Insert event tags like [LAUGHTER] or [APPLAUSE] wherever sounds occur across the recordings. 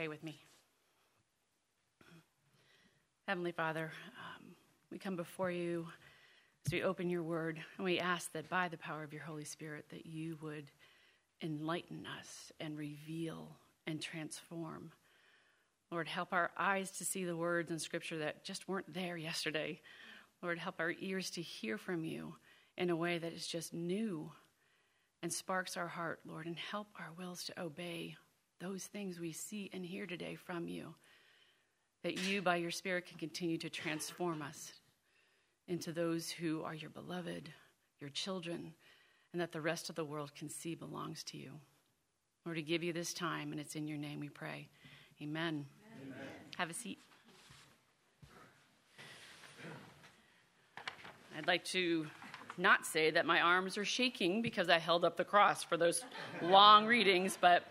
pray with me? Heavenly Father, um, we come before you as we open your word, and we ask that by the power of your Holy Spirit, that you would enlighten us and reveal and transform. Lord, help our eyes to see the words in Scripture that just weren't there yesterday. Lord, help our ears to hear from you in a way that is just new and sparks our heart, Lord, and help our wills to obey those things we see and hear today from you. That you, by your Spirit, can continue to transform us into those who are your beloved, your children, and that the rest of the world can see belongs to you. Lord, to give you this time, and it's in your name we pray. Amen. Amen. Have a seat. I'd like to not say that my arms are shaking because I held up the cross for those long readings, but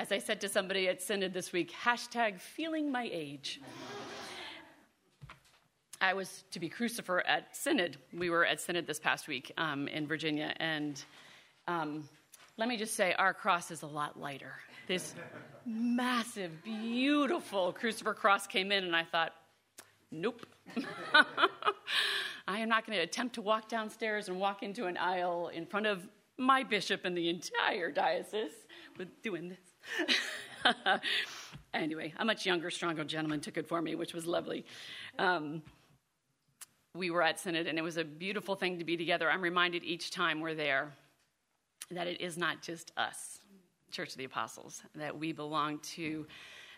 as I said to somebody at Synod this week, hashtag feeling my age. I was to be crucifer at Synod. We were at Synod this past week um, in Virginia, and um, let me just say, our cross is a lot lighter. This massive, beautiful crucifer cross came in, and I thought, nope. [LAUGHS] I am not going to attempt to walk downstairs and walk into an aisle in front of my bishop and the entire diocese with doing this. [LAUGHS] anyway, a much younger, stronger gentleman took it for me, which was lovely. Um, we were at Synod, and it was a beautiful thing to be together. I'm reminded each time we're there that it is not just us, Church of the Apostles, that we belong to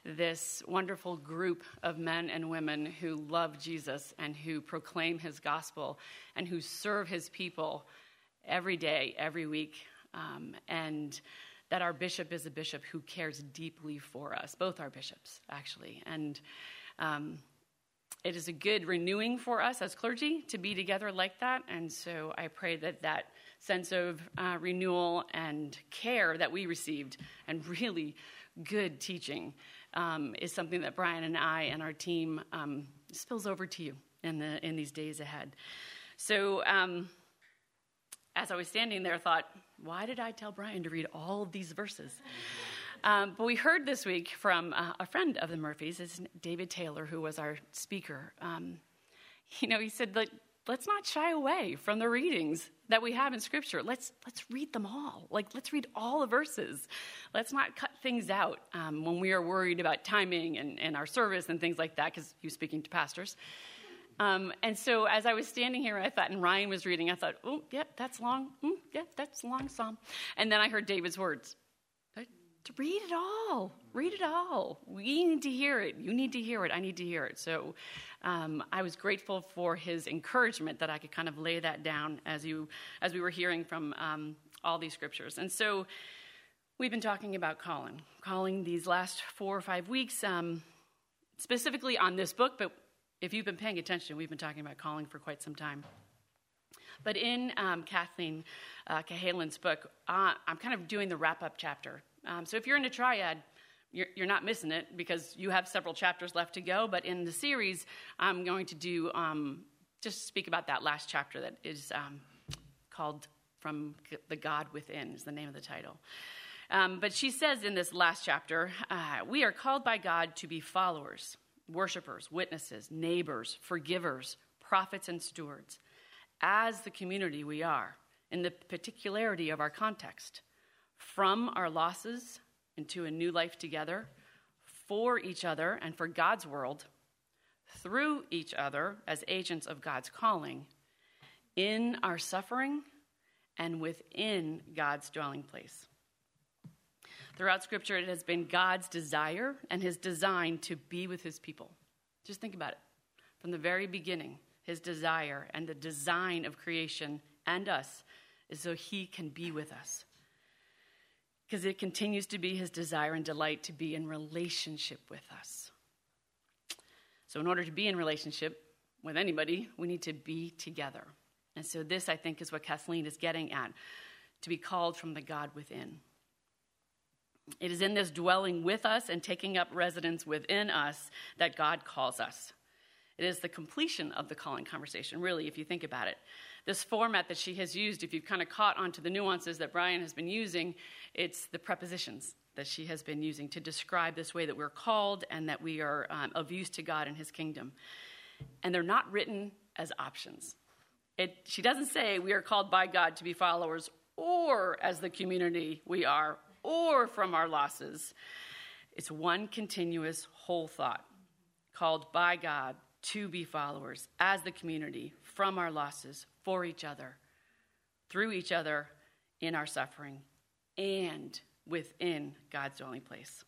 this wonderful group of men and women who love Jesus and who proclaim his gospel and who serve his people every day, every week. Um, and that our bishop is a bishop who cares deeply for us, both our bishops, actually. And um, it is a good renewing for us as clergy to be together like that. And so I pray that that sense of uh, renewal and care that we received and really good teaching um, is something that Brian and I and our team um, spills over to you in, the, in these days ahead. So, um, as I was standing there, I thought, why did I tell Brian to read all of these verses? Um, but we heard this week from uh, a friend of the Murphys, is David Taylor, who was our speaker. Um, you know, he said let's not shy away from the readings that we have in scripture let's let's read them all like let's read all the verses let's not cut things out um, when we are worried about timing and, and our service and things like that because he was speaking to pastors um, and so as i was standing here i thought and ryan was reading i thought oh yep yeah, that's long mm, yeah that's a long psalm and then i heard david's words to read it all. Read it all. We need to hear it. You need to hear it. I need to hear it. So um, I was grateful for his encouragement that I could kind of lay that down as you as we were hearing from um, all these scriptures. And so we've been talking about calling, calling these last four or five weeks, um, specifically on this book. But if you've been paying attention, we've been talking about calling for quite some time. But in um, Kathleen uh, Cahalan's book, uh, I'm kind of doing the wrap up chapter um, so if you're in a triad, you're, you're, not missing it because you have several chapters left to go. But in the series, I'm going to do um, just speak about that last chapter that is um, called "From the God Within" is the name of the title. Um, but she says in this last chapter, uh, we are called by God to be followers, worshipers, witnesses, neighbors, forgivers, prophets, and stewards. As the community we are, in the particularity of our context from our losses into a new life together, for each other and for God's world, through each other as agents of God's calling, in our suffering and within God's dwelling place. Throughout Scripture, it has been God's desire and His design to be with His people. Just think about it. From the very beginning, His desire and the design of creation and us is so He can be with us because it continues to be his desire and delight to be in relationship with us. So, in order to be in relationship with anybody, we need to be together. And so, this, I think, is what Kathleen is getting at to be called from the God within. It is in this dwelling with us and taking up residence within us that God calls us. It is the completion of the calling conversation, really, if you think about it this format that she has used, if you've kind of caught onto the nuances that Brian has been using, it's the prepositions. that she has been using to describe this way that we're called and that we are um, of use to God and His kingdom. And they're not written as options. It, she doesn't say we are called by God to be followers or as the community we are or from our losses. It's one continuous whole thought called by God to be followers as the community from our losses for each other, through each other in our suffering, and within God's dwelling place.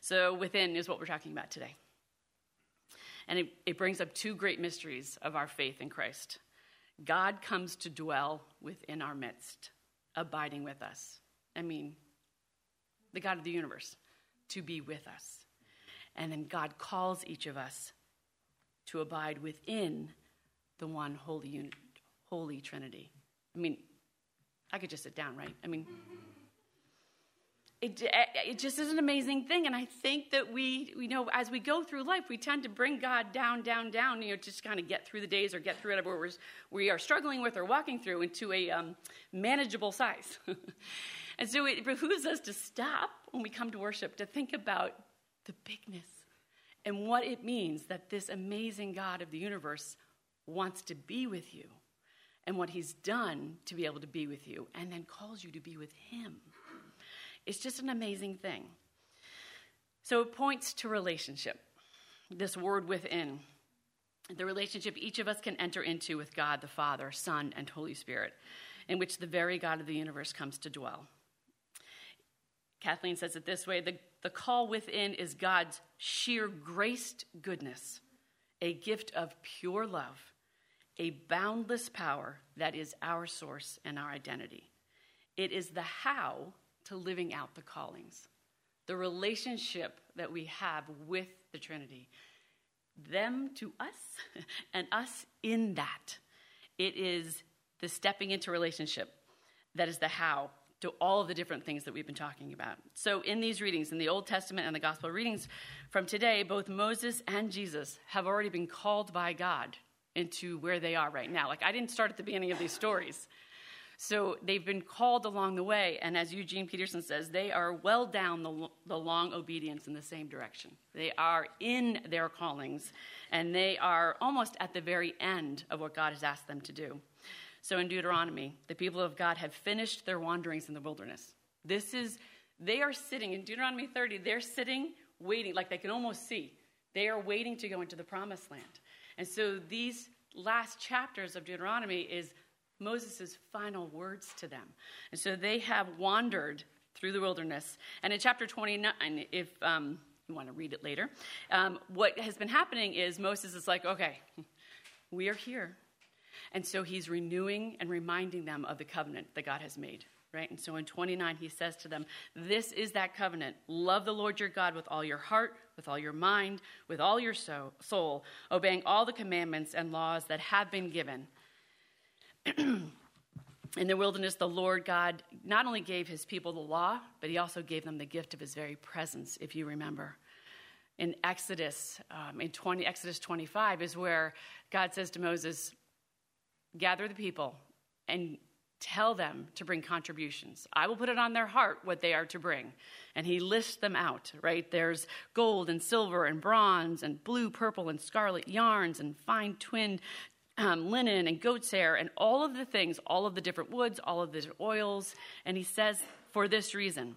So, within is what we're talking about today. And it, it brings up two great mysteries of our faith in Christ God comes to dwell within our midst, abiding with us. I mean, the God of the universe, to be with us. And then God calls each of us to abide within the one holy, holy Trinity. I mean, I could just sit down, right? I mean, it, it just is an amazing thing. And I think that we, you know, as we go through life, we tend to bring God down, down, down, you know, just kind of get through the days or get through whatever we're, we are struggling with or walking through into a um, manageable size. [LAUGHS] and so it behooves us to stop when we come to worship to think about the bigness and what it means that this amazing God of the universe wants to be with you and what he's done to be able to be with you and then calls you to be with him. It's just an amazing thing. So it points to relationship, this word within. The relationship each of us can enter into with God the Father, Son, and Holy Spirit, in which the very God of the universe comes to dwell. Kathleen says it this way the, the call within is God's sheer graced goodness, a gift of pure love, a boundless power that is our source and our identity. It is the how to living out the callings, the relationship that we have with the Trinity, them to us, [LAUGHS] and us in that. It is the stepping into relationship that is the how to all of the different things that we've been talking about. So, in these readings, in the Old Testament and the Gospel readings from today, both Moses and Jesus have already been called by God into where they are right now. Like, I didn't start at the beginning of these stories. So they've been called along the way, and as Eugene Peterson says, they are well down the, the long obedience in the same direction. They are in their callings, and they are almost at the very end of what God has asked them to do. So in Deuteronomy, the people of God have finished their wanderings in the wilderness. This is, they are sitting, in Deuteronomy 30, they're sitting, waiting, like they can almost see. They are waiting to go into the promised land. And so these last chapters of Deuteronomy is Moses' final words to them. And so they have wandered through the wilderness. And in chapter 29, if um, you want to read it later, um, what has been happening is Moses is like, okay, we are here. And so he's renewing and reminding them of the covenant that God has made. Right? And so in 29, he says to them, This is that covenant. Love the Lord your God with all your heart, with all your mind, with all your soul, obeying all the commandments and laws that have been given [CLEARS THROAT] in the wilderness, the Lord God not only gave his people the law, but he also gave them the gift of his very presence, if you remember. In Exodus, um, in 20, Exodus 25, is where God says to Moses, Gather the people and tell them to bring contributions. I will put it on their heart what they are to bring. And he lists them out, right? There's gold and silver and bronze and blue, purple, and scarlet yarns and fine twinned um, linen and goat's hair and all of the things, all of the different woods, all of the oils. And he says, for this reason,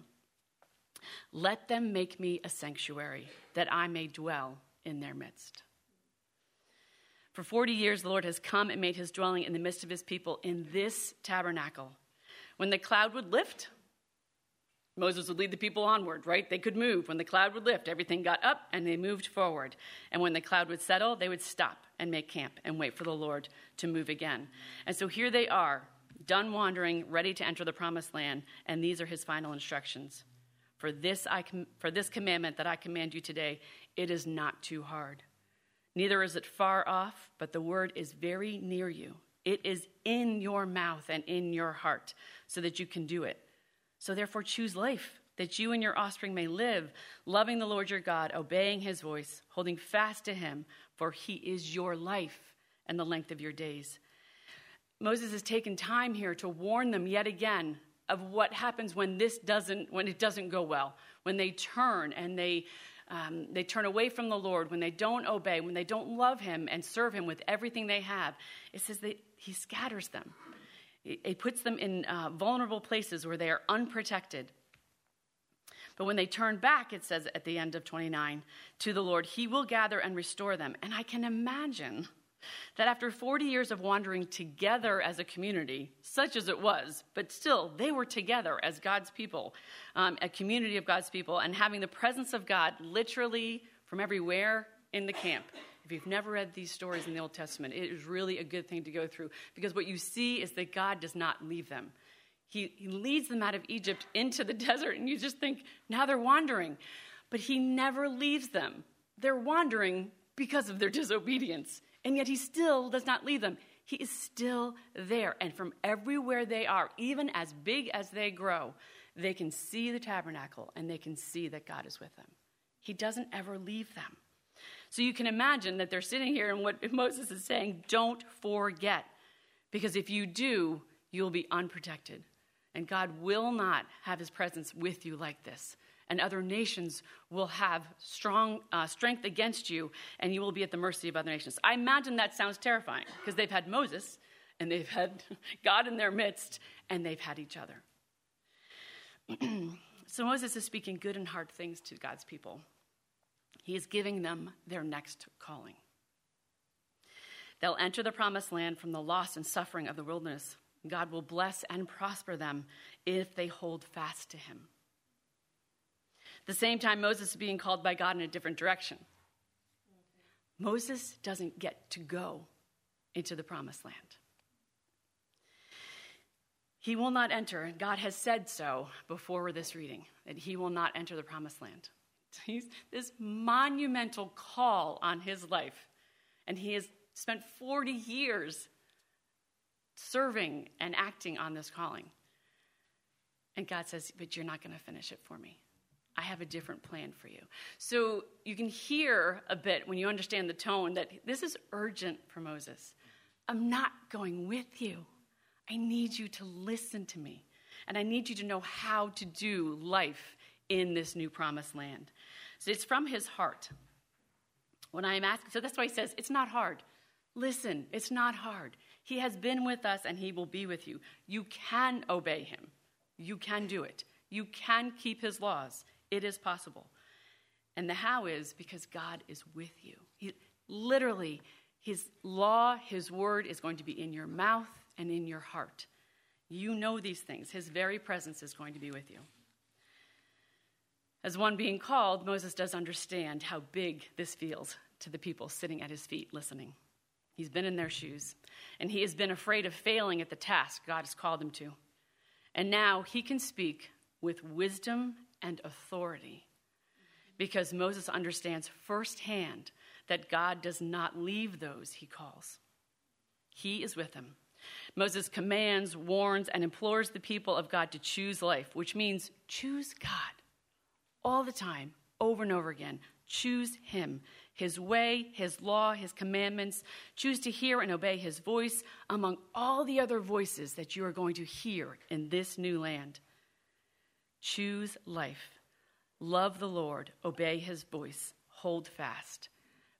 let them make me a sanctuary that I may dwell in their midst. For 40 years, the Lord has come and made his dwelling in the midst of his people in this tabernacle. When the cloud would lift, Moses would lead the people onward, right? They could move. When the cloud would lift, everything got up and they moved forward. And when the cloud would settle, they would stop and make camp and wait for the Lord to move again. And so here they are, done wandering, ready to enter the promised land, and these are his final instructions. For this, I com- for this commandment that I command you today, it is not too hard. Neither is it far off, but the word is very near you. It is in your mouth and in your heart, so that you can do it. So therefore, choose life, that you and your offspring may live, loving the Lord your God, obeying his voice, holding fast to him, for he is your life and the length of your days. Moses has taken time here to warn them yet again of what happens when this doesn't when it doesn't go well when they turn and they, um, they turn away from the Lord, when they don't obey, when they don't love Him and serve Him with everything they have, it says that He scatters them. He puts them in uh, vulnerable places where they are unprotected. But when they turn back, it says at the end of 29, to the Lord, He will gather and restore them. And I can imagine that after 40 years of wandering together as a community, such as it was, but still they were together as God's people, um, a community of God's people, and having the presence of God literally from everywhere in the camp. If you've never read these stories in the Old Testament, it is really a good thing to go through because what you see is that God does not leave them. He, he leads them out of Egypt into the [LAUGHS] desert, and you just think, now they're wandering. But He never leaves them. They're wandering because of their [LAUGHS] disobedience, and yet He still does not leave them. He is still there. And from everywhere they are, even as big as they grow, they can see the tabernacle and they can see that God is with them. He doesn't ever leave them. So you can imagine that they're sitting here, and what [LAUGHS] Moses is saying, don't forget. Because if you do, you'll be unprotected. And God will not have his presence with you like this. And other nations will have strong uh, strength against you, and you will be at the mercy of other nations. I imagine that sounds terrifying because they've had Moses, and they've had [LAUGHS] God in their midst, and they've had each other. [CLEARS THROAT] so Moses is speaking good and hard things to God's people. He is giving them their next calling. They'll enter the promised land from the loss and suffering of the wilderness God will bless and prosper them if they hold fast to him. the same time, Moses is being called by God in a different direction. Moses doesn't get to go into the promised land. He will not enter, God has said so before this reading, that he will not enter the promised land. [LAUGHS] He's this monumental call on his life, and he has spent 40 years serving and acting on this calling. And God says, But you're not going to finish it for me. I have a different plan for you. So you can hear a bit when you understand the tone that this is urgent for Moses. I'm not going with you. I need you to listen to me. And I need you to know how to do life in this new promised land. So it's from his heart. When I'm asking, so that's why he says, it's not hard. Listen, it's not hard. He has been with us and He will be with you. You can obey Him. You can do it. You can keep His laws. It is possible. And the how is because God is with you. He, literally, His law, His word is going to be in your mouth and in your heart. You know these things. His very presence is going to be with you. As one being called, Moses does understand how big this feels to the people sitting at his feet listening. He's been in their shoes, and he has been afraid of failing at the task God has called him to. And now he can speak with wisdom and authority because Moses understands firsthand that God does not leave those he calls. He is with him. Moses commands, warns, and implores the people of God to choose life, which means choose God all the time, over and over again. Choose Him his way, his law, his commandments. Choose to hear and obey his voice among all the other voices that you are going to hear in this new land. Choose life. Love the Lord, obey his voice, hold fast,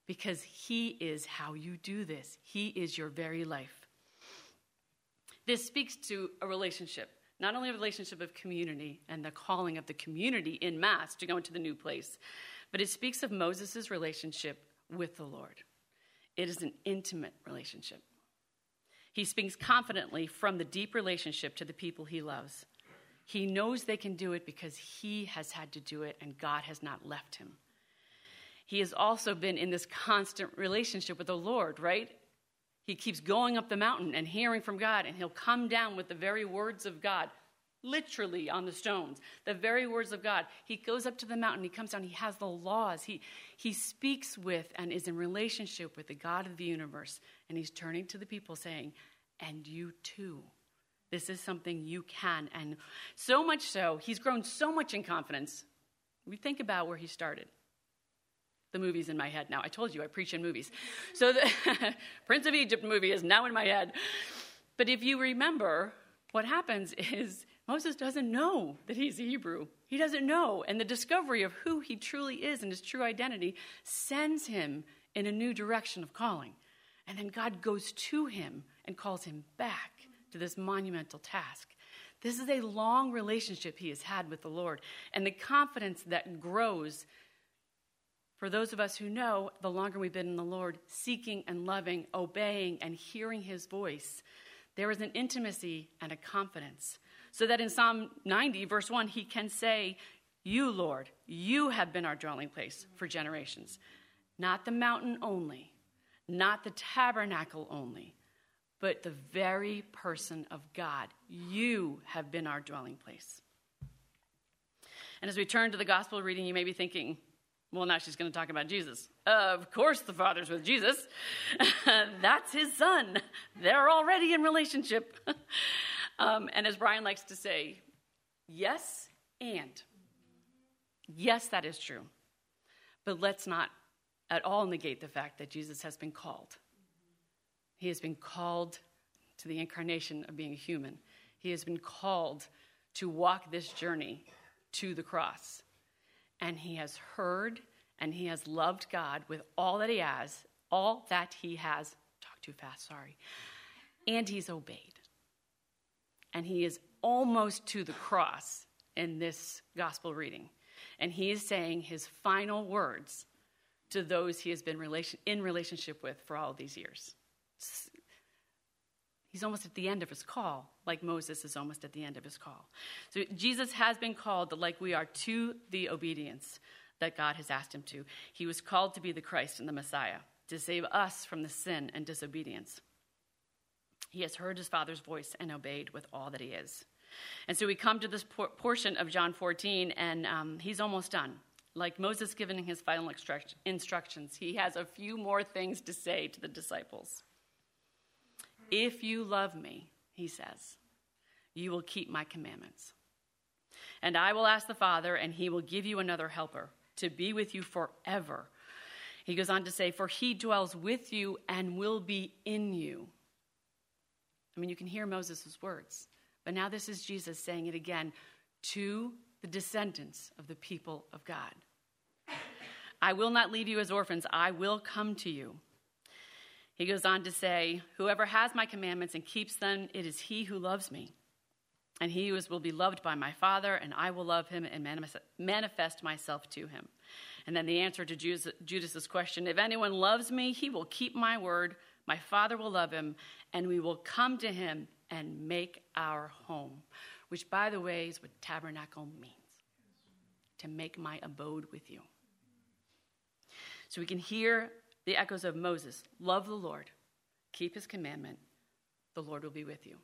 because he is how you do this. He is your very life. This speaks to a relationship, not only a relationship of community and the calling of the community in mass to go into the new place, but it speaks of Moses' relationship with the Lord. It is an intimate relationship. He speaks confidently from the deep relationship to the people he loves. He knows they can do it because he has had to do it and God has not left him. He has also been in this constant relationship with the Lord, right? He keeps going up the mountain and hearing from God, and he'll come down with the very words of God literally on the stones, the very words of God. He goes up to the mountain, he comes down, he has the laws. He, he speaks with and is in relationship with the God of the universe. And he's turning to the people saying, And you too. This is something you can. And so much so, he's grown so much in confidence. We think about where he started. The movie's in my head now. I told you I preach in movies. So the [LAUGHS] Prince of Egypt movie is now in my head. But if you remember, what happens is Moses doesn't know that he's Hebrew. He doesn't know. And the discovery of who he truly is and his true identity sends him in a new direction of calling. And then God goes to him and calls him back to this monumental task. This is a long relationship he has had with the Lord. And the confidence that grows for those of us who know, the longer we've been in the Lord, seeking and loving, obeying and hearing his voice, there is an intimacy and a confidence. So that in Psalm 90, verse 1, he can say, You, Lord, you have been our dwelling place for generations. Not the mountain only, not the tabernacle only, but the very person of God. You have been our dwelling place. And as we turn to the gospel reading, you may be thinking, well, now she's going to talk about Jesus. Of course, the Father's with Jesus. [LAUGHS] That's his son. They're already in relationship. [LAUGHS] um, and as Brian likes to say, yes, and. Yes, that is true. But let's not at all negate the fact that Jesus has been called. He has been called to the incarnation of being a human. He has been called to walk this journey to the cross and he has heard and he has loved God with all that he has, all that he has, talk too fast, sorry, and he's obeyed. And he is almost to the cross in this gospel reading. And he is saying his final words to those he has been relation, in relationship with for all these years. He's almost at the end of his call, like Moses is almost at the end of his call. So Jesus has been called, like we are, to the obedience that God has asked him to. He was called to be the Christ and the Messiah, to save us from the sin and disobedience. He has heard his Father's voice and obeyed with all that he is. And so we come to this por- portion of John 14, and um, he's almost done. Like Moses giving his final instructions, he has a few more things to say to the disciples. If you love me, he says, you will keep my commandments. And I will ask the Father, and he will give you another helper to be with you forever. He goes on to say, For he dwells with you and will be in you. I mean, you can hear Moses' words, but now this is Jesus saying it again to the descendants of the people of God. I will not leave you as orphans, I will come to you. He goes on to say, Whoever has my commandments and keeps them, it is he who loves me. And he who is will be loved by my Father, and I will love him and manifest myself to him. And then the answer to Judas's question if anyone loves me, he will keep my word. My Father will love him, and we will come to him and make our home. Which, by the way, is what tabernacle means to make my abode with you. So we can hear the echoes of Moses love the Lord, keep his commandment, the Lord will be with you.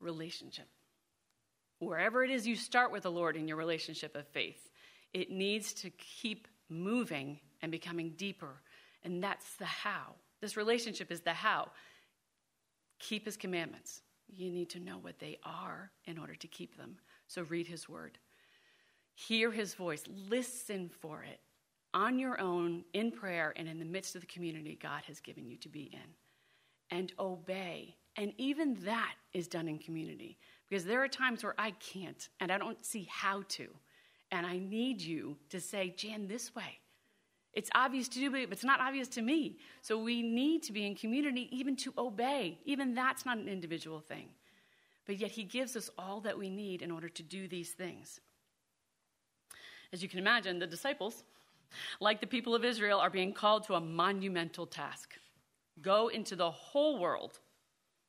Relationship. Wherever it is you start with the Lord in your relationship of faith, it needs to keep moving and becoming deeper. And that's the how. This relationship is the how. Keep his commandments. You need to know what they are in order to keep them. So read his word. Hear his voice. Listen for it on your own in prayer and in the midst of the community God has given you to be in and obey. And even that is done in community because there are times where I can't and I don't see how to. And I need you to say, Jan, this way. It's obvious to do, but it's not obvious to me. So we need to be in community even to obey. Even that's not an individual thing. But yet he gives us all that we need in order to do these things. As you can imagine, the disciples, like the people of Israel, are being called to a monumental task go into the whole world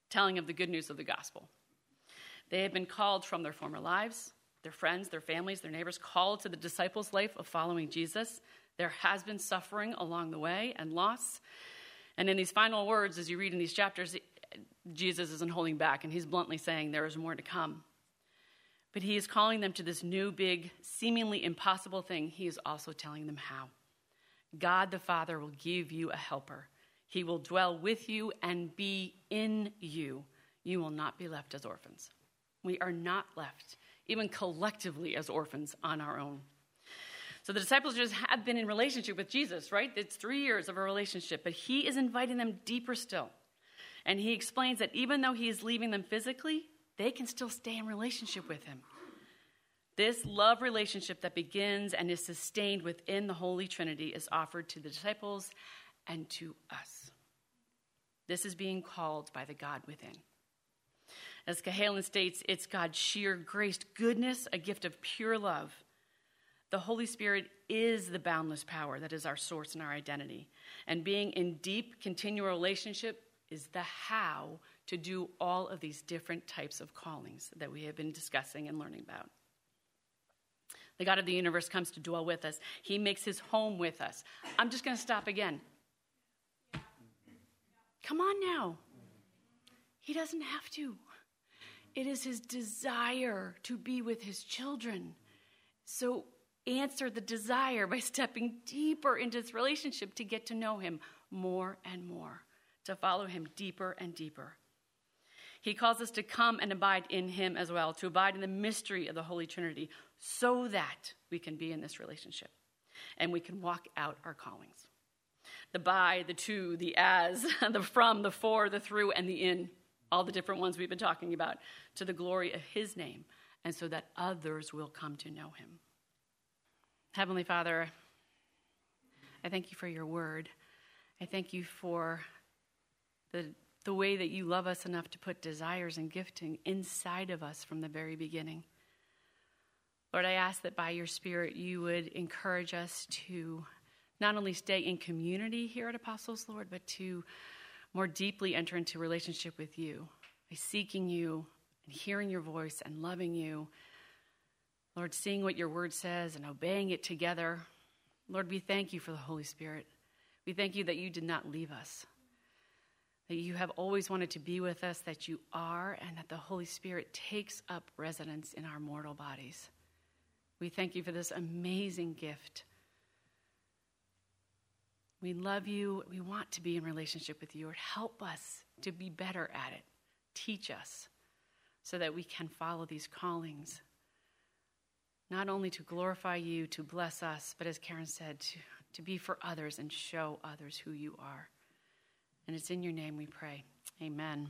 telling of the good news of the gospel. They have been called from their former lives, their friends, their families, their neighbors, called to the disciples' life of following Jesus. There has been suffering along the way and loss. And in these final words, as you read in these chapters, Jesus isn't holding back, and he's bluntly saying there is more to come. But he is calling them to this new, big, seemingly impossible thing. He is also telling them how. God the Father will give you a helper. He will dwell with you and be in you. You will not be left as orphans. We are not left, even collectively, as orphans on our own. So the disciples just have been in relationship with Jesus, right? It's three years of a relationship, but he is inviting them deeper still. And he explains that even though he is leaving them physically, they can still stay in relationship with him. This love relationship that begins and is sustained within the Holy Trinity is offered to the disciples and to us. This is being called by the God within. As Cahalan states, it's God's sheer grace, goodness, a gift of pure love. The Holy Spirit is the boundless power that is our source and our identity. And being in deep, continual relationship is the how to do all of these different types of callings that we have been discussing and learning about. The God of the universe comes to dwell with us, He makes His home with us. I'm just going to stop again. Come on now. He doesn't have to. It is his desire to be with his children. So answer the desire by stepping deeper into this relationship to get to know him more and more, to follow him deeper and deeper. He calls us to come and abide in him as well, to abide in the mystery of the Holy Trinity, so that we can be in this relationship and we can walk out our callings. The by, the to, the as, [LAUGHS] the from, the for, the through, and the in all the different ones we've been talking about, to the glory of His name, and so that others will come to know Him. Heavenly Father, I thank you for your word. I thank you for the, the way that you love us enough to put desires and gifting inside of us from the very beginning. Lord, I ask that by your Spirit you would encourage us to not only stay in community here at Apostles, Lord, but to more deeply enter into relationship with you by seeking you and hearing your voice and loving you. Lord, seeing what your word says and obeying it together. Lord, we thank you for the Holy Spirit. We thank you that you did not leave us, that you have always wanted to be with us, that you are, and that the Holy Spirit takes up residence in our mortal bodies. We thank you for this amazing gift we love you. We want to be in relationship with you. Lord, help us to be better at it. Teach us so that we can follow these callings, not only to glorify you, to bless us, but as Karen said, to, to be for others and show others who you are. And it's in your name we pray. Amen.